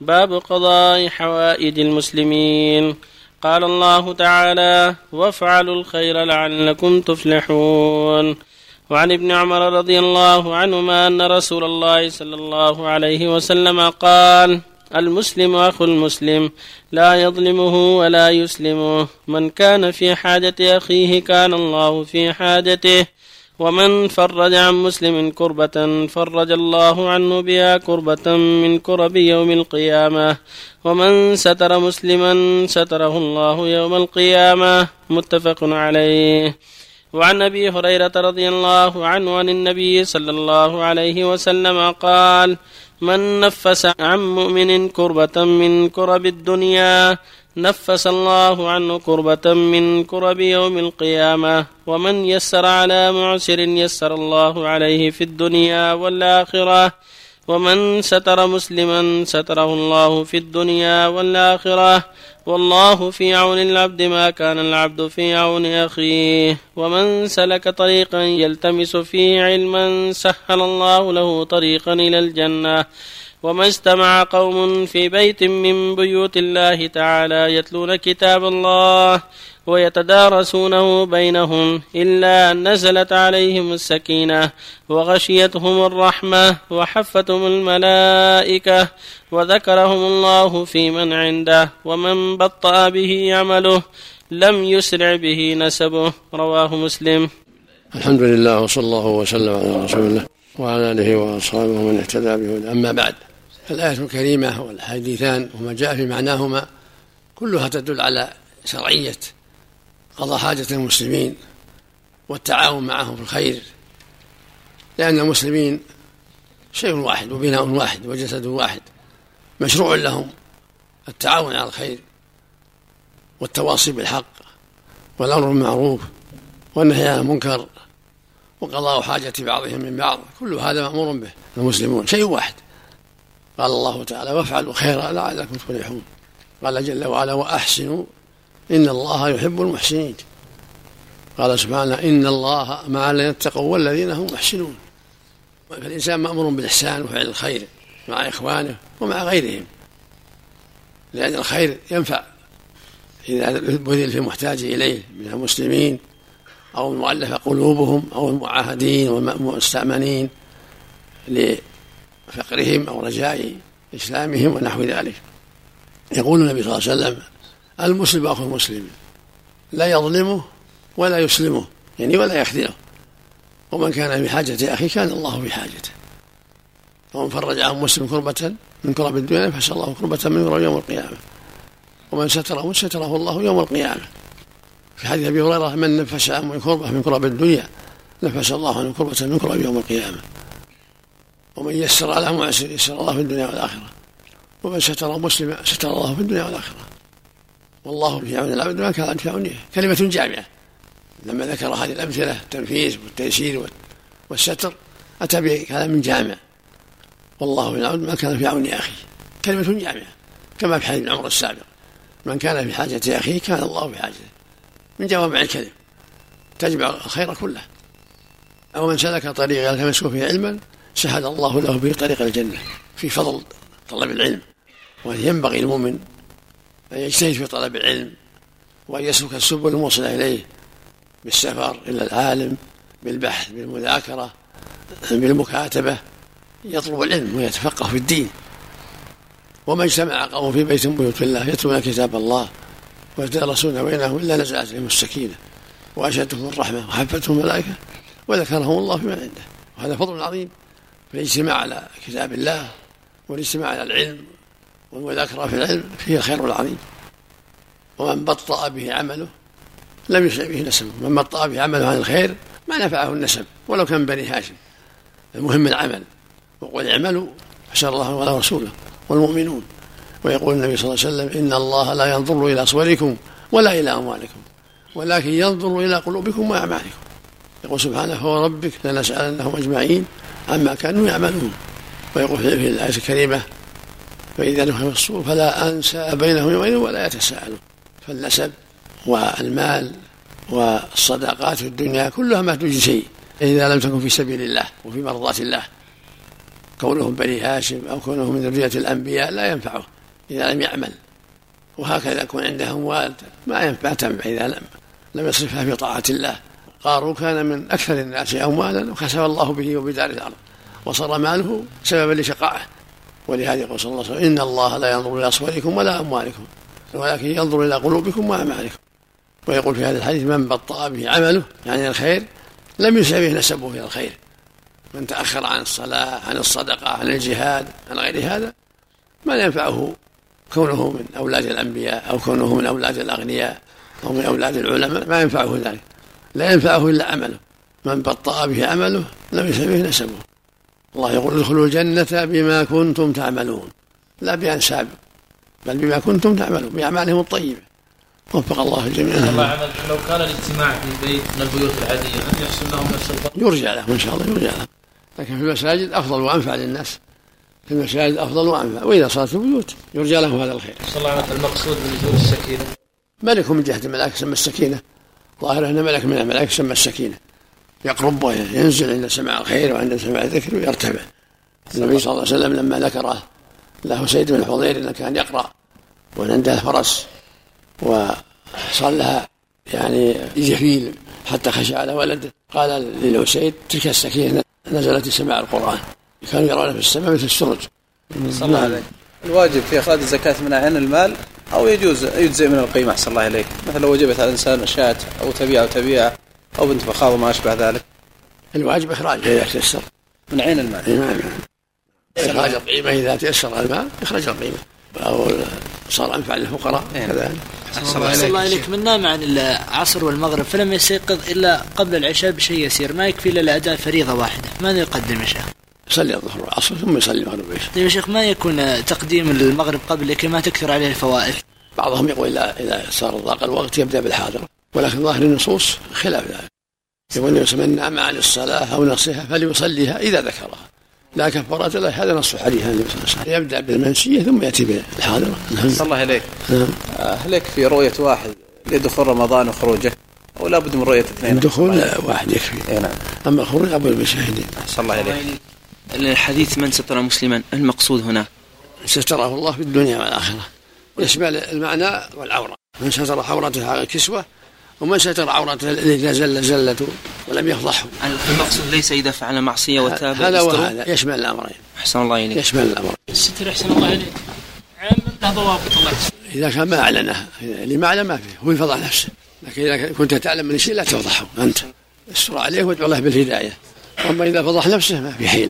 باب قضاء حوائج المسلمين. قال الله تعالى وافعلوا الخير لعلكم تفلحون. وعن ابن عمر رضي الله عنهما أن رسول الله صلى الله عليه وسلم قال المسلم أخو المسلم لا يظلمه ولا يسلمه. من كان في حاجة أخيه كان الله في حاجته. ومن فرج عن مسلم كربة فرج الله عنه بها كربة من كرب يوم القيامة. ومن ستر مسلما ستره الله يوم القيامة. متفق عليه. وعن أبي هريرة رضي الله عنه عن النبي صلى الله عليه وسلم قال من نفس عن مؤمن كربة من كرب الدنيا نفس الله عنه كربة من كرب يوم القيامة ومن يسر على معسر يسر الله عليه في الدنيا والآخرة ومن ستر مسلما ستره الله في الدنيا والآخرة والله في عون العبد ما كان العبد في عون أخيه. ومن سلك طريقا يلتمس فيه علما سهل الله له طريقا إلى الجنة. وما اجتمع قوم في بيت من بيوت الله تعالى يتلون كتاب الله ويتدارسونه بينهم إلا أن نزلت عليهم السكينة وغشيتهم الرحمة وحفتهم الملائكة وذكرهم الله في من عنده ومن بطأ به عمله لم يسرع به نسبه. رواه مسلم. الحمد لله وصلى الله وسلم على رسول الله وعلى آله وأصحابه ومن اهتدى به أما بعد الآية الكريمة والحديثان وما جاء في معناهما كلها تدل على شرعية قضاء حاجة المسلمين والتعاون معهم في الخير لأن المسلمين شيء واحد وبناء واحد وجسد واحد مشروع لهم التعاون على الخير والتواصي بالحق والأمر بالمعروف والنهي عن المنكر وقضاء حاجة بعضهم من بعض كل هذا مأمور به المسلمون شيء واحد. قال الله تعالى وافعلوا خيرا لعلكم تفلحون. قال جل وعلا وأحسنوا إن الله يحب المحسنين. قال سبحانه إن الله مع الذين اتقوا والذين هم محسنون. فالإنسان مأمور بالإحسان وفعل الخير مع إخوانه ومع غيرهم. لأن الخير ينفع إذا بذل في محتاج إليه من المسلمين أو المؤلفه قلوبهم أو المعاهدين والمستأمنين فقرهم أو رجاء إسلامهم ونحو ذلك. يقول النبي صلى الله عليه وسلم المسلم أخو المسلم لا يظلمه ولا يسلمه يعني ولا يخذله ومن كان في حاجة أخيه كان الله في حاجته ومن فرج عن مسلم كربة من كرب الدنيا نفس الله كربة من كرب يوم القيامة. ومن ستره ستره الله يوم القيامة. في حديث أبي هريرة من نفس عن كربة من كرب الدنيا نفس الله عنه كربة من كرب يوم القيامة. ومن يسر على معسر يسر الله في الدنيا والآخرة. ومن ستر مسلما ستر الله في الدنيا والآخرة. والله في عون العبد ما كان في عونه كلمة جامعة. لما ذكر هذه الأمثلة التنفيذ والتيسير والستر أتى بكلام جامع. والله في العون ما كان في عون أخيه كلمة جامعة. كما في حديث العمر السابق. من كان في حاجة أخيه كان الله في حاجته. من جوامع الكلم. تجمع الخير كله. أو من سلك طريقا يلتمس فيه علما سهل الله له به طريق الجنة. في فضل طلب العلم. وأن ينبغي المؤمن أن يجتهد في طلب العلم وأن يسلك السبل الموصلة إليه بالسفر إلى العالم بالبحث بالمذاكرة بالمكاتبة يطلب العلم ويتفقه في الدين. وما اجتمع قوم في بيت من بيوت الله يتلون كتاب الله ويتدرسون بينهم إلا نزلت عليهم السكينة. وأشهدتهم الرحمة وحفتهم الملائكة وذكرهم الله فيما عنده. وهذا فضل عظيم فالاجتماع على كتاب الله والاجتماع على العلم والمذاكرة في العلم فيه الخير العظيم ومن بطأ به عمله لم يسع به نسبه. من بطأ به عمله عن الخير ما نفعه النسب ولو كان بني هاشم. المهم العمل. وقل اعملوا حسن الله ولا رسوله والمؤمنون. ويقول النبي صلى الله عليه وسلم إن الله لا ينظر إلى صوركم ولا إلى أموالكم ولكن ينظر إلى قلوبكم وأعمالكم. يقول سبحانه هو ربك لنسألنهم أجمعين عما كانوا يعملون. ويقول في الآية الكريمة فإذا نفخ الصور فلا أنسى بينهم يومئذ ولا يتساءلون فالنسب والمال والصدقات في الدنيا كلها ما تجزي إذا لم تكن في سبيل الله وفي مرضاة الله. كونهم بني هاشم أو كونهم من ذرية الأنبياء لا ينفعه إذا لم يعمل. وهكذا يكون عنده أموال ما ينفع تنفع إذا لم لم يصرفها في طاعة الله. قارون كان من أكثر الناس أموالا وخسف الله به وبدار الأرض. وصار ماله سببا لشقائه. ولهذا يقول صلى الله عليه وسلم إن الله لا ينظر إلى أصوركم ولا أموالكم ولكن ينظر إلى قلوبكم وأعمالكم. ويقول في هذا الحديث من بطأ به عمله يعني الخير لم يسع به نسبه إلى الخير. من تأخر عن الصلاة عن الصدقة عن الجهاد عن غير هذا ما ينفعه كونه من أولاد الأنبياء أو كونه من أولاد الأغنياء أو من أولاد العلماء ما ينفعه ذلك. لا ينفعه إلا عمله. من بطأ به عمله لم يسع به نسبه. الله يقول ادخلوا الجنة بما كنتم تعملون. لا بأنساب بل بما كنتم تعملون بأعمالهم الطيبة. وفق الله الجميع الله عمل لو كان الاجتماع في بيت من البيوت العادية هل يحصل لهم نفس الفضل؟ يرجى لهم إن شاء الله يرجى لهم. لكن في المساجد أفضل وأنفع للناس. في المساجد أفضل وأنفع. وإذا صارت البيوت يرجى لهم هذا الخير. صلى الله عليه وسلم. المقصود بنزول السكينة. ملك من جهة الملائكة يسمى السكينة. ظاهر أن ملك من الملائكة يسمى السكينة. يقرب وينزل عند سماع الخير وعند سماع الذكر ويرتفع. النبي صلى الله عليه وسلم لما ذكر له سيد بن الحضير إنه كان يقرأ وعنده الفرس وصار لها يعني جفيل حتى خشى على ولده قال للأسيد تلك السكينة نزلت سماع القرآن. كانوا يرون في السماء مثل السرج. الواجب في إخراج الزكاة من عين المال أو يجوز يجزئ من القيمة أحسن الله إليك. مثلا لو وجبت على الإنسان شاة أو تبيع أو تبيع أو بنت فخاض وما أشبه ذلك. الواجب اخراجها إذا تيسر. من عين المال اي نعم. إخراج القيمه إذا تيسر المال اخرج القيمه أو صار أنفع للفقراء كذلك أحسن الله إليك من نام عن العصر والمغرب فلم يستيقظ إلا قبل العشاء بشيء يسير. ما يكفي إلا لأداء فريضة واحدة. ماذا يقدم يا شيخ؟ يصلي الظهر والعصر ثم يصلي المغرب والعشاء طيب يا شيخ ما يكون تقديم المغرب قبل؟ لكي ما تكثر عليه الفوائد. بعضهم يقول إذا إذا صار ضاق الوقت يبدأ بالحاضر. ولكن ظاهر النصوص خلاف ذلك. يقول من نام عن الصلاة أو نصها فليصليها إذا ذكرها. لا كفارة له هذا نص حديث النبي صلى الله عليه وسلم. يبدأ بالمنسية ثم يأتي بالحاضرة. نعم. الله إليك نعم. هل يكفي رؤية واحد لدخول رمضان وخروجه أو لابد من رؤية اثنين؟ الدخول واحد يكفي. اي نعم. أما الخروج لابد بالشاهدين صلى الله إليك الحديث من ستر مسلما؟ المقصود هنا. ستره الله في الدنيا والآخرة. يشمل المعنى والعورة. من ستر عورته على الكسوة ومن ستر عورته الذي زل زلته ولم يفضحه. المقصود ليس إذا فعل معصية وتاب هذا وهذا يشمل الأمرين. أحسن الله إليك. يشمل الأمرين. الستر أحسن الله إليك. عام له ضوابط الله إذا كان ما أعلنه اللي ما أعلن ما فيه هو يفضح نفسه. لكن إذا كنت تعلم من شيء لا تفضحه أنت. استر عليه وادعو الله بالهداية. أما إذا فضح نفسه ما في حيل